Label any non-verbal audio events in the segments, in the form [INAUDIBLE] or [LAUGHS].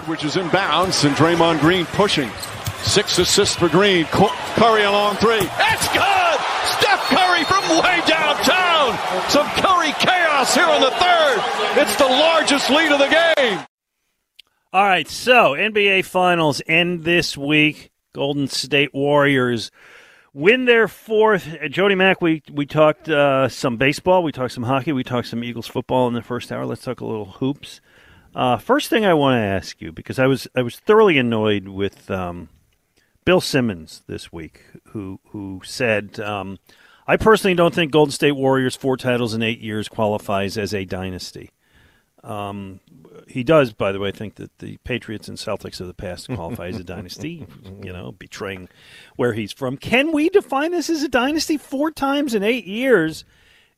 Which is inbounds, and Draymond Green pushing. Six assists for Green. Curry along three. It's good! Steph Curry from way downtown! Some Curry chaos here in the third. It's the largest lead of the game. All right, so NBA Finals end this week. Golden State Warriors win their fourth. Jody Mack, we we talked uh, some baseball, we talked some hockey, we talked some Eagles football in the first hour. Let's talk a little hoops. Uh, first thing I want to ask you because I was I was thoroughly annoyed with um, Bill Simmons this week, who who said. Um, I personally don't think Golden State Warriors four titles in eight years qualifies as a dynasty. Um, he does, by the way, think that the Patriots and Celtics of the past qualify as a dynasty, you know, betraying where he's from. Can we define this as a dynasty four times in eight years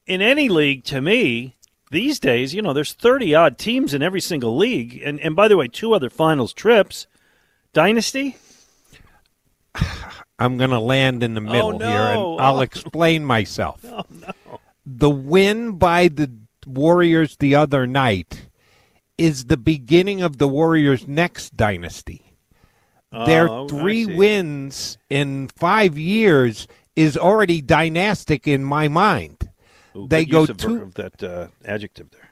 in any league? To me, these days, you know, there's 30 odd teams in every single league. And, and by the way, two other finals trips. Dynasty? [SIGHS] I'm going to land in the oh, middle oh, no. here, and I'll explain myself. [LAUGHS] Oh, no. The win by the Warriors the other night is the beginning of the Warriors' next dynasty. Oh, Their three wins in five years is already dynastic in my mind. Ooh, they go of that uh, adjective there.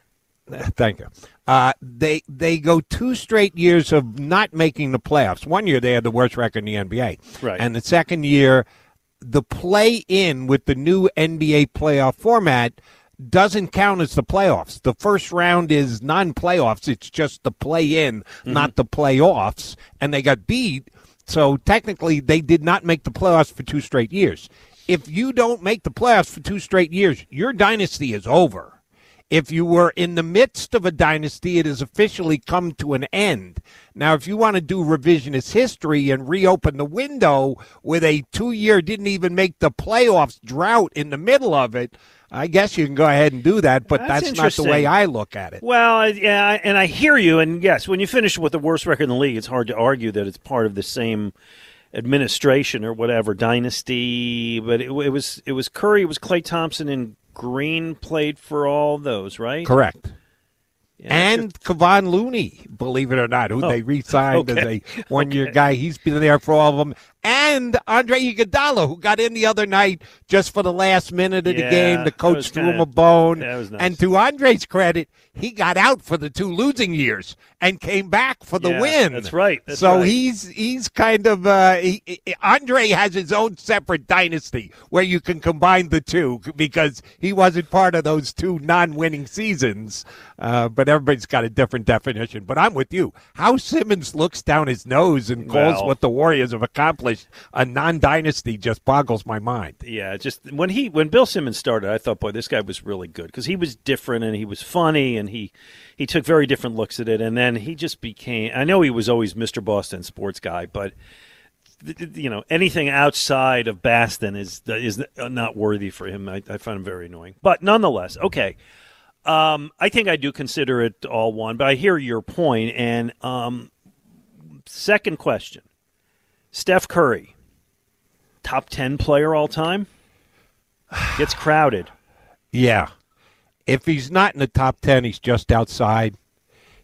[LAUGHS] Thank you. Uh, they they go two straight years of not making the playoffs. One year they had the worst record in the NBA, Right. and the second year, the play in with the new NBA playoff format doesn't count as the playoffs. The first round is non-playoffs. It's just the play in, not the playoffs, and they got beat. So technically, they did not make the playoffs for two straight years. If you don't make the playoffs for two straight years, your dynasty is over. If you were in the midst of a dynasty, it has officially come to an end. Now, if you want to do revisionist history and reopen the window with a two year didn't even make the playoffs drought in the middle of it, I guess you can go ahead and do that, but That's that's, not the way. I look at it. Well, yeah, and I hear you. And yes, when you finish with the worst record in the league, it's hard to argue that it's part of the same administration or whatever dynasty. But it, it was it was Curry, it was Klay Thompson, and Green played for all those, right? Correct. Yeah, and Kevon Looney, believe it or not, who Oh, they re-signed okay, as a [LAUGHS] one-year okay. guy. He's been there for all of them. And Andre Iguodala, who got in the other night just for the last minute of the game. The coach threw him kinda- a bone. nice. And to Andre's credit, he got out for the two losing years and came back for the Yeah, win. that's right, that's so right. he's he's kind of uh, he, he- Andre has his own separate dynasty where you can combine the two because he wasn't part of those two non-winning seasons. Uh, but everybody's got a different definition. But I'm with you. How Simmons looks down his nose and calls Well- what the Warriors have accomplished a non-dynasty just boggles my mind. Yeah, just when he when Bill Simmons started, I thought, boy, this guy was really good because he was different and he was funny and he he took very different looks at it, and then he just became. I know he was always Mr. Boston sports guy, but you know anything outside of Boston is is not worthy for him. I, I find him very annoying, but nonetheless, okay. Um, I think I do consider it all one, but I hear your point. And um, second question: Steph Curry, top ten player all time, gets crowded. Yeah. If he's not in the top 10, he's just outside.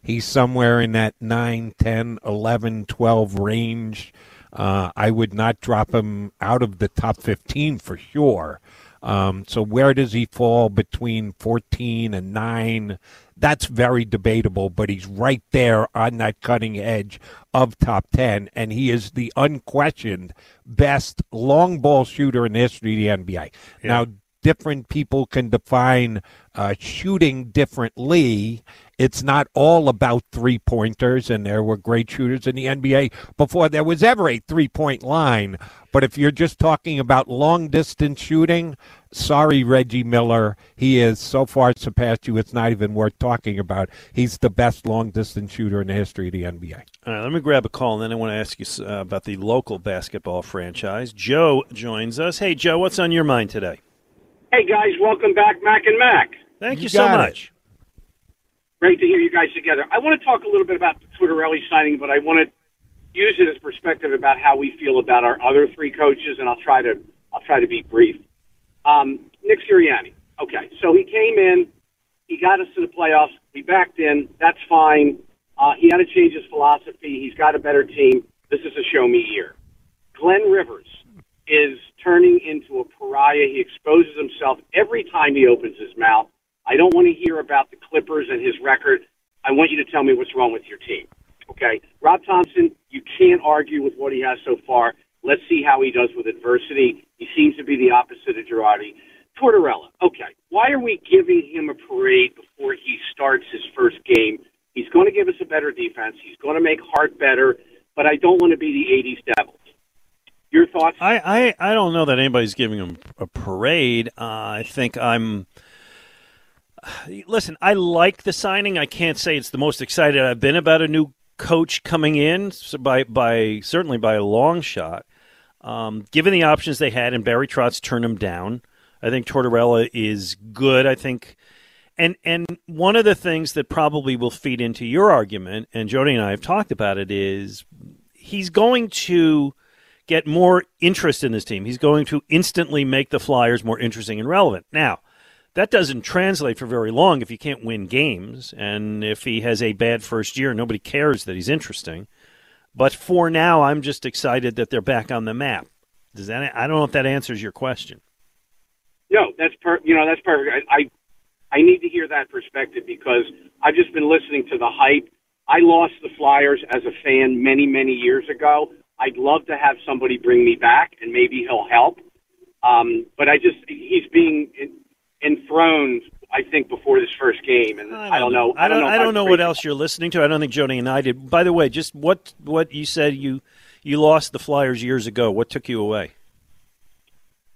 He's somewhere in that 9, 10, 11, 12 range. Uh, I would not drop him out of the top 15 for sure. Um, so where does he fall between 14 and 9? That's very debatable, but he's right there on that cutting edge of top 10, and he is the unquestioned best long ball shooter in the history of the NBA. Yeah. Now, different people can define uh, shooting differently. It's not all about three pointers, and there were great shooters in the NBA before there was ever a three point line. But if you're just talking about long distance shooting, sorry, Reggie Miller. He is so far surpassed you, it's not even worth talking about. He's the best long distance shooter in the history of the NBA. All right, let me grab a call, and then I want to ask you uh, about the local basketball franchise. Joe joins us. Hey, Joe, what's on your mind today? Hey guys, welcome back, Mac and Mac. Thank you, you so much. It. Great to hear you guys together. I want to talk a little bit about the Tortorella signing, but I want to use it as perspective about how we feel about our other three coaches, and I'll try to I'll try to be brief. Um, Nick Sirianni. Okay, so he came in, he got us to the playoffs. We backed in. That's fine. Uh, he had to change his philosophy. He's got a better team. This is a show me year. Glenn Rivers is turning into a pariah. He exposes himself every time he opens his mouth. I don't want to hear about the Clippers and his record. I want you to tell me what's wrong with your team. Okay? Rob Thomson, you can't argue with what he has so far. Let's see how he does with adversity. He seems to be the opposite of Girardi. Tortorella, okay. Why are we giving him a parade before he starts his first game? He's going to give us a better defense. He's going to make Hart better, but I don't want to be the 80s Devils. Your thoughts? I, I, I don't know that anybody's giving him a parade. Uh, I think I'm. Listen, I like the signing. I can't say it's the most excited I've been about a new coach coming in so by by certainly by a long shot. Um, given the options they had, and Barry Trotz turned him down. I think Tortorella is good. I think, and and one of the things that probably will feed into your argument, and Jody and I have talked about it, is he's going to get more interest in this team. He's going to instantly make the Flyers more interesting and relevant. Now, that doesn't translate for very long if you can't win games and if he has a bad first year, nobody cares that he's interesting. But for now, I'm just excited that they're back on the map. Does that? I don't know if that answers your question. No, that's per. You know, that's perfect. I, I I need to hear that perspective because I've just been listening to the hype. I lost the Flyers as a fan many, many years ago. I'd love to have somebody bring me back, and maybe he'll help. Um, but I just he's being enthroned. I think before this first game, and I don't, I don't know. I don't. I don't, I don't know what else you're listening to. I don't think Jody and I did. By the way, just what what you said you you lost the Flyers years ago. What took you away?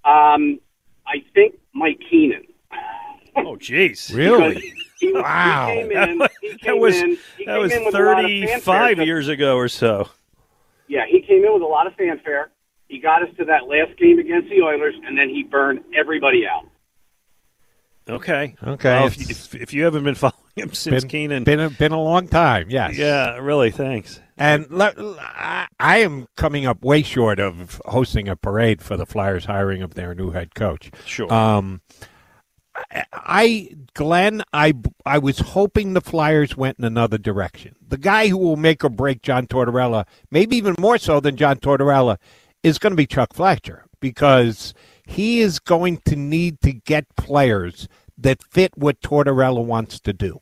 Um, I think Mike Keenan. oh, jeez, [LAUGHS] really? He, wow, [LAUGHS] he in, that was in, that was thirty five years ago or so yeah, he came in with a lot of fanfare. He got us to that last game against the Oilers, and then he burned everybody out. Okay. Okay. Well, if, if, if, you haven't been [LAUGHS] following him since been, Keenan, been a, been a long time. Yes. Yeah. Really. Thanks. And I am coming up way short of hosting a parade for the Flyers hiring of their new head coach. Sure. Um, I Glenn, I I was hoping the Flyers went in another direction. The guy who will make or break John Tortorella, maybe even more so than John Tortorella, is going to be Chuck Fletcher because he is going to need to get players that fit what Tortorella wants to do.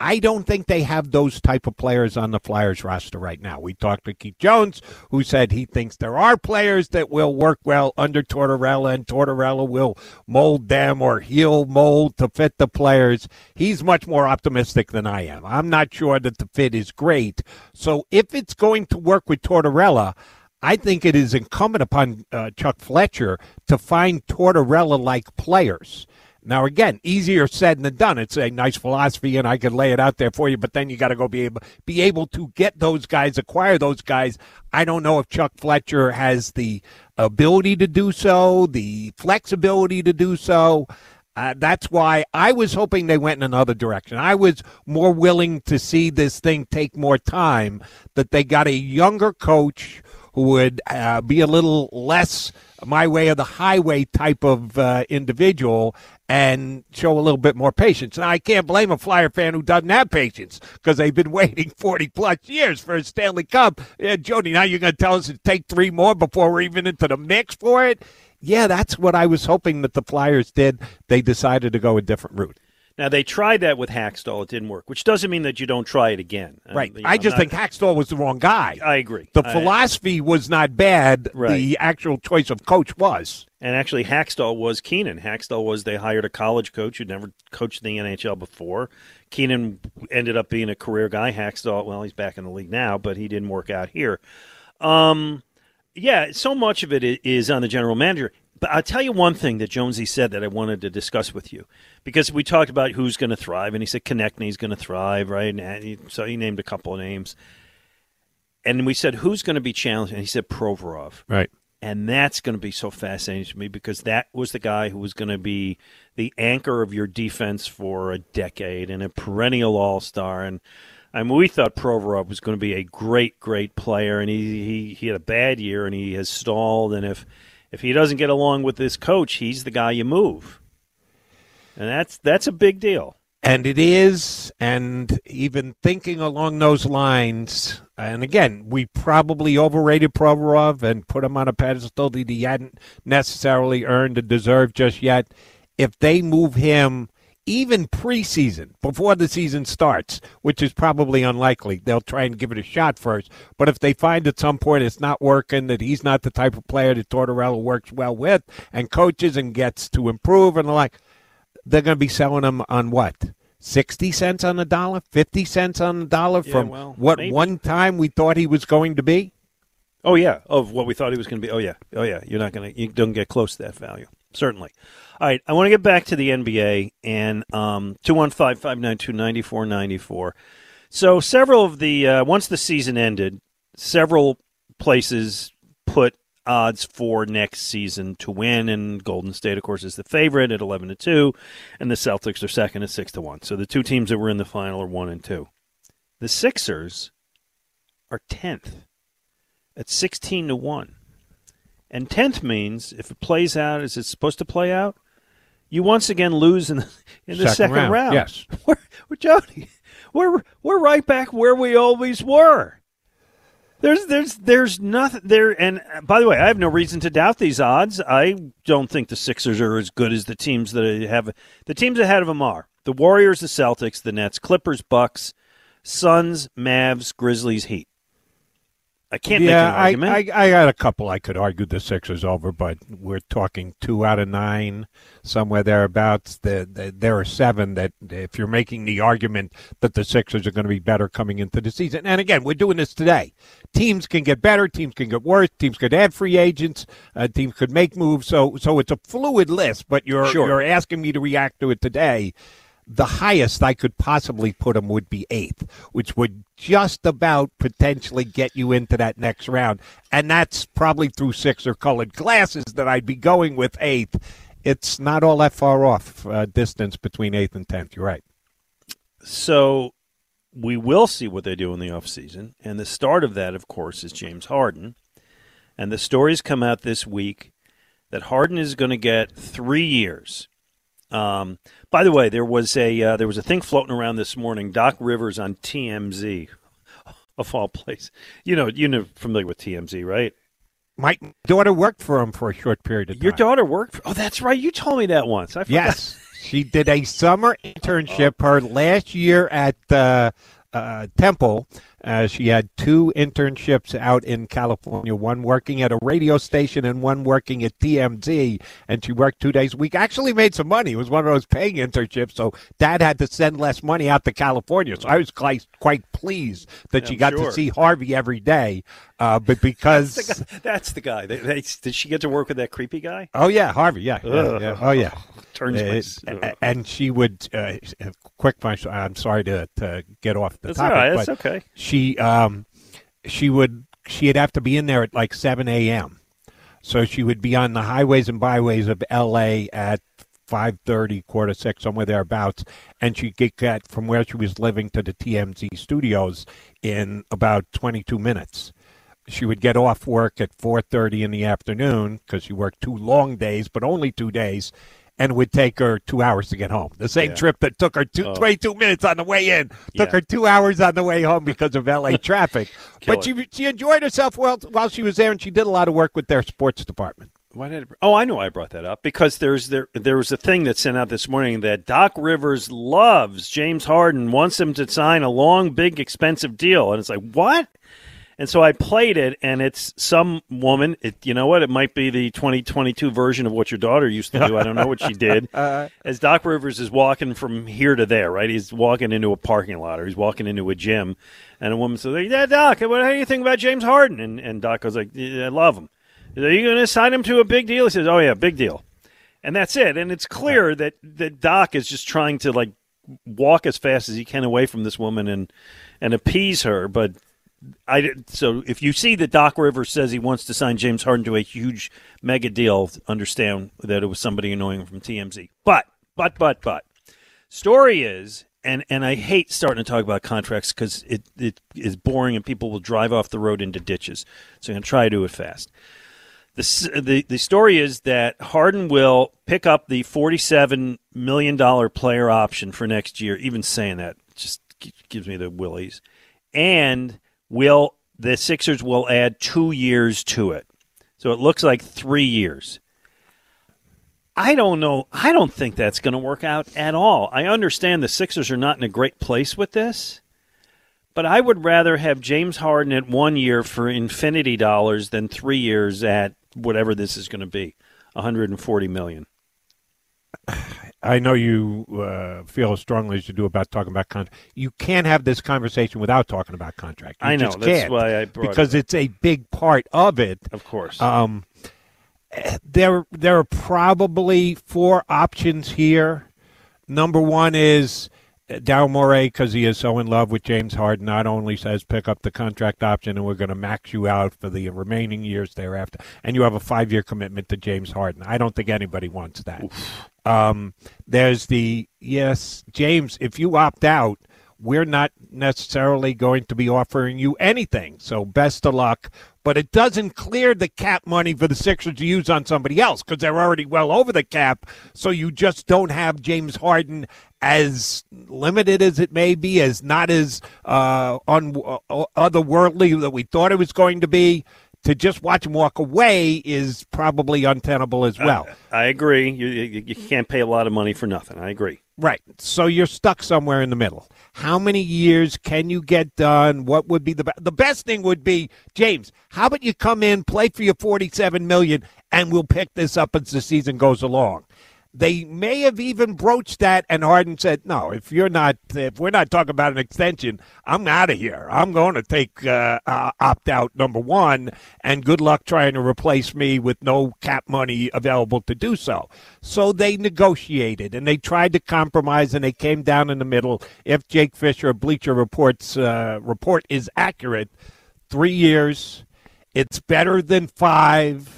I don't think they have those type of players on the Flyers roster right now. We talked to Keith Jones, who said he thinks there are players that will work well under Tortorella, and Tortorella will mold them or he'll mold to fit the players. He's much more optimistic than I am. I'm not sure that the fit is great. So if it's going to work with Tortorella, I think it is incumbent upon uh, Chuck Fletcher to find Tortorella like players. Now, again, easier said than done. It's a nice philosophy, and I could lay it out there for you. But then you got to go be able be able to get those guys, acquire those guys. I don't know if Chuck Fletcher has the ability to do so, the flexibility to do so. Uh, that's why I was hoping they went in another direction. I was more willing to see this thing take more time. That they got a younger coach who would uh, be a little less my way or the highway type of uh, individual and show a little bit more patience. Now, I can't blame a Flyer fan who doesn't have patience because they've been [LAUGHS] waiting 40 plus years for a Stanley Cup. Yeah, Jody, now you're going to tell us to take three more before we're even into the mix for it? yeah, that's what I was hoping that the Flyers did. They decided to go a different route. Now they tried that with Hakstol; it didn't work, which doesn't mean that you don't try it again. Right. Um, you know, I just not- think Hakstol was the wrong guy. I agree. The I- philosophy was not bad. Right. The actual choice of coach was. And actually, Hakstol was Keenan. Hakstol was they hired a college coach who'd never coached the NHL before. Keenan ended up being a career guy. Hakstol, well, he's back in the league now, but he didn't work out here. Um, yeah, so much of it is on the general manager. But I'll tell you one thing that Jonesy said that I wanted to discuss with you because we talked about who's going to thrive, and he said Konecny's going to thrive, right? And he, so he named a couple of names, and we said who's going to be challenged, and he said Provorov. Right. And that's going to be so fascinating to me because that was the guy who was going to be the anchor of your defense for a decade and a perennial all star. And I mean, we thought Provorov was going to be a great, great player, and he, he, he had a bad year and he has stalled. And if, if he doesn't get along with this coach, he's the guy you move. And that's that's a big deal. And it is, and even thinking along those lines, and again, we probably overrated Provorov and put him on a pedestal that he hadn't necessarily earned and deserved just yet. If they move him even preseason, before the season starts, which is probably unlikely, they'll try and give it a shot first. But if they find at some point it's not working, that he's not the type of player that Tortorella works well with and coaches and gets to improve and the like, they're going to be selling him on what? 60 cents on the dollar? 50 cents on the dollar Yeah, from well, what maybe. one time we thought he was going to be? Oh yeah, of what we thought he was going to be. Oh yeah, oh yeah. You're not going to. You don't get close to that value. Certainly. All right. I want to get back to the NBA and um, two one five five nine two ninety four ninety four. So several of the uh, once the season ended, several places put odds for next season to win, and Golden State, of course, is the favorite at eleven to two, and the Celtics are second at six to one. So the two teams that were in the final are one and two. The Sixers are tenth at 16 to 1. And 10th means if it plays out as it's supposed to play out, you once again lose in the, in the Second second, round, yes. [LAUGHS] We're, we're Jody, we're we're right back where we always were. There's there's there's nothing there and by the way, I have no reason to doubt these odds. I don't think the Sixers are as good as the teams that have the teams ahead of them are. The Warriors, the Celtics, the Nets, Clippers, Bucks, Suns, Mavs, Grizzlies, Heat. I can't yeah, make an argument. I, I, I got a couple I could argue the Sixers over, but we're talking two out of nine, somewhere thereabouts. The, the, there are seven that, if you're making the argument that the Sixers are going to be better coming into the season, and again, we're doing this today. Teams can get better, teams can get worse, teams could add free agents, uh, teams could make moves. So, so it's a fluid list. But you're Sure. you're asking me to react to it today the highest I could possibly put him would be eighth, which would just about potentially get you into that next round. And that's probably through Sixer colored glasses that I'd be going with eighth. It's not all that far off uh, distance between eighth and tenth. You're right. So we will see what they do in the offseason. And the start of that, of course, is James Harden. And the stories come out this week that Harden is going to get three years. Um, by the way, there was a uh, there was a thing floating around this morning. Doc Rivers on TMZ, [LAUGHS] of all places. You know, you know, familiar with TMZ, right? My daughter worked for him for a short period of time. Your daughter worked. For, oh, that's right. You told me that once. I forgot. Yes, she did a summer internship. Her last year at uh, uh, Temple, uh, she had two internships out in California. One working at a radio station and one working at TMZ. And she worked two days a week. Actually, made some money. It was one of those paying internships. So Dad had to send less money out to California. So I was quite quite pleased that Yeah, she got sure. to see Harvey every day. Uh, but [LAUGHS] because That's the guy. That's the guy. They, they, did she get to work with that creepy guy? oh yeah, Harvey, yeah, yeah, yeah. oh yeah. [LAUGHS] Turns my Uh, and she would uh, quick punch. I'm sorry to, to get off the That's all topic, right. That's but okay. she um, she would she'd have to be in there at like 7 a.m. So she would be on the highways and byways of L.A. at 5:30, quarter six, somewhere thereabouts, and she'd get get from where she was living to the TMZ studios in about 22 minutes she would get off work at 4.30 in the afternoon because she worked two long days but only two days and it would take her two hours to get home the same Yeah. trip that took her two, Oh. 22 minutes on the way in took Yeah. her two hours on the way home because of la [LAUGHS] traffic but she, she enjoyed herself while, while she was there and she did a lot of work with their sports department why did I, oh I know I brought that up because there's there there was a thing that sent out this morning that Doc Rivers loves James Harden wants him to sign a long big expensive deal and it's like what and so I played it and it's some woman it, you know what? It might be the 2022 version of what your daughter used to do. I don't know what she [LAUGHS] did. Uh-huh. As Doc Rivers is walking from here to there right? He's walking into a parking lot or he's walking into a gym and a woman says yeah Doc what do you think about James Harden? And and Doc goes like yeah, I love him. Are you going to sign him to a big deal? He says, "Oh yeah, big deal," and that's it. And it's clear that that Doc is just trying to like walk as fast as he can away from this woman and and appease her. But I so if you see that Doc Rivers says he wants to sign James Harden to a huge mega deal, understand that it was somebody annoying from TMZ. But but but but story is. And, and I hate starting to talk about contracts because it, it is boring and people will drive off the road into ditches. So I'm going to try to do it fast. The, the, the story is that Harden will pick up the $47 million player option for next year. Even saying that just gives me the willies. And will the Sixers will add two years to it. So it looks like three years. I don't know. I don't think that's going to work out at all. I understand the Sixers are not in a great place with this. But I would rather have James Harden at one year for infinity dollars than three years at whatever this is going to be, 140 million. [SIGHS] [SIGHS] [SIGHS] I know you uh, feel as strongly as you do about talking about contract. You can't have this conversation without talking about contract. You I know that's why I brought because it. it's a big part of it. Of course. Um, there, there are probably four options here. Number one is Daryl Morey, because he is so in love with James Harden, not only says pick up the contract option and we're going to max you out for the remaining years thereafter, and you have a five year commitment to James Harden. I don't think anybody wants that. Um, there's the yes, James, if you opt out, we're not necessarily going to be offering you anything. So best of luck. But it doesn't clear the cap money for the Sixers to use on somebody else because they're already well over the cap. So you just don't have James Harden as limited as it may be, as not as uh, un- uh, otherworldly that we thought it was going to be. To just watch him walk away is probably untenable as well. I, I agree. You, you, you can't pay a lot of money for nothing. I agree. Right. So you're stuck somewhere in the middle. How many years can you get done? What would be the best? The best thing would be, James, how about you come in, play for your 47 million, and we'll pick this up as the season goes along. They may have even broached that, and Harden said, "No, if you're not, if we're not talking about an extension, I'm out of here. I'm going to take uh, uh, opt out number one, and good luck trying to replace me with no cap money available to do so." So they negotiated and they tried to compromise, and they came down in the middle. If Jake Fisher, Bleacher Report's uh, report is accurate, three years. It's better than five.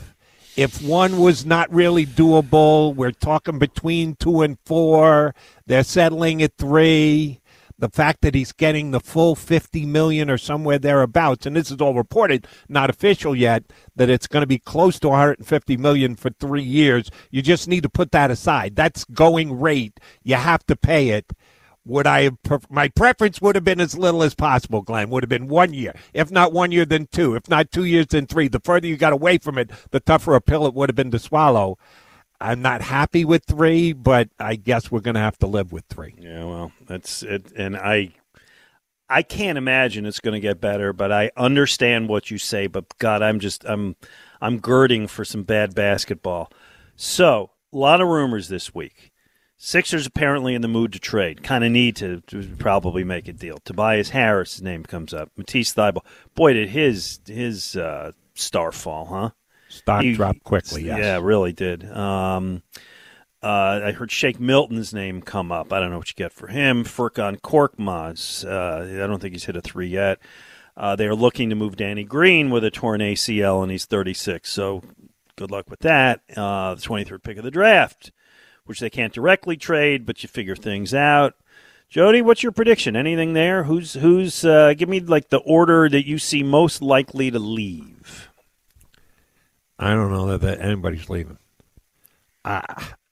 If one was not really doable, we're talking between two and four. They're settling at three. The fact that he's getting the full 50 million or somewhere thereabouts, and this is all reported, not official yet, that it's going to be close to 150 million for three years. You just need to put that aside. That's going rate. You have to pay it would I have my preference would have been as little as possible, Glenn. Would have been one year. If not one year, then two. If not two years, then three. The further you got away from it, the tougher a pill it would have been to swallow. I'm not happy with three, but I guess we're going to have to live with three. Yeah, well, that's it. And I, I can't imagine it's going to get better. But I understand what you say. But God, I'm just I'm I'm girding for some bad basketball. So a lot of rumors this week. Sixers apparently in the mood to trade. Kind of need to, to, probably make a deal. Tobias Harris' name comes up. Matisse Thybulle. Boy, did his his uh, star fall, huh? Stock He- dropped quickly. Yes. Yeah, really did. Um, uh, I heard Shake Milton's name come up. I don't know what you get for him. Furkan Korkmaz. Uh, I don't think he's hit a three yet. Uh, they are looking to move Danny Green with a torn ACL, and he's 36. So good luck with that. Uh, the 23rd pick of the draft, which they can't directly trade, but you figure things out. Jody, what's your prediction? Anything there? Who's who's? Uh, give me like the order that you see most likely to leave. I don't know that, that anybody's leaving. I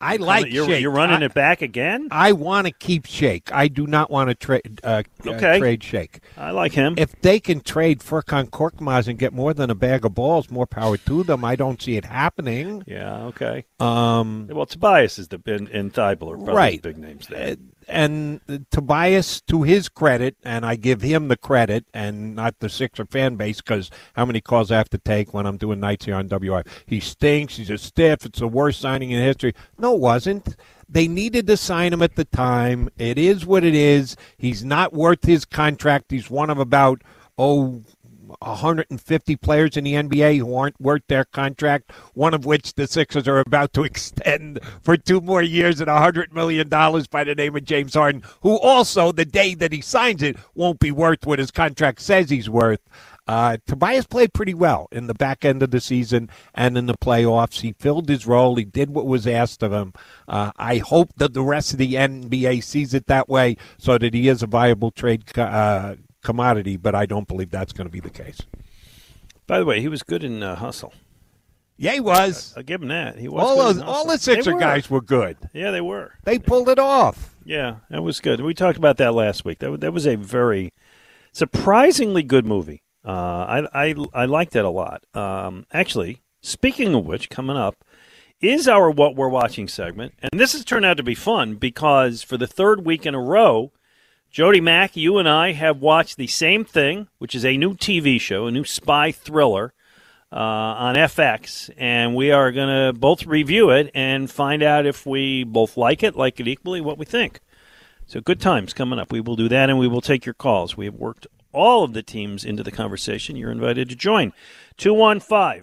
I like you're, Shake. you're running I, it back again. I want to keep Shake. I do not want to trade uh, Okay. uh, trade Shake. I like him. If they can trade Furkan Korkmaz and get more than a bag of balls, more power to them. I don't see it happening. yeah. Okay. Um, Well, Tobias is the and, and Thybulle are probably Right. the big names there. And Tobias, to his credit, and I give him the credit, and not the Sixer fan base, because how many calls I have to take when I'm doing nights here on WIP? He stinks. He's a stiff. It's the worst signing in history. No, it wasn't. They needed to sign him at the time. It is what it is. He's not worth his contract. He's one of about oh 150 players in the NBA who aren't worth their contract, one of which the Sixers are about to [LAUGHS] extend for two more years at $100 million by the name of James Harden, who also, the day that he signs it, won't be worth what his contract says he's worth. Uh, Tobias played pretty well in the back end of the season and in the playoffs. He filled his role. He did what was asked of him. Uh, I hope that the rest of the NBA sees it that way so that he is a viable trade uh, commodity, but I don't believe that's going to be the case. By the way, he was good in uh, Hustle. Yeah, he was. I'll give him that. He was All those, all the Sixer were. guys were good. Yeah, they were. They pulled it off. Yeah, that was good. We talked about that last week. That that was a very surprisingly good movie. Uh, I I I liked that a lot. Um, actually, speaking of which, coming up is our what we're watching segment, and this has turned out to be fun because for the third week in a row, Jody Mack, you and I have watched the same thing, which is a new TV show, a new spy thriller uh, on FX, and we are going to both review it and find out if we both like it, like it equally, what we think. So good times coming up. We will do that, and we will take your calls. We have worked all of the teams into the conversation. You're invited to join. 215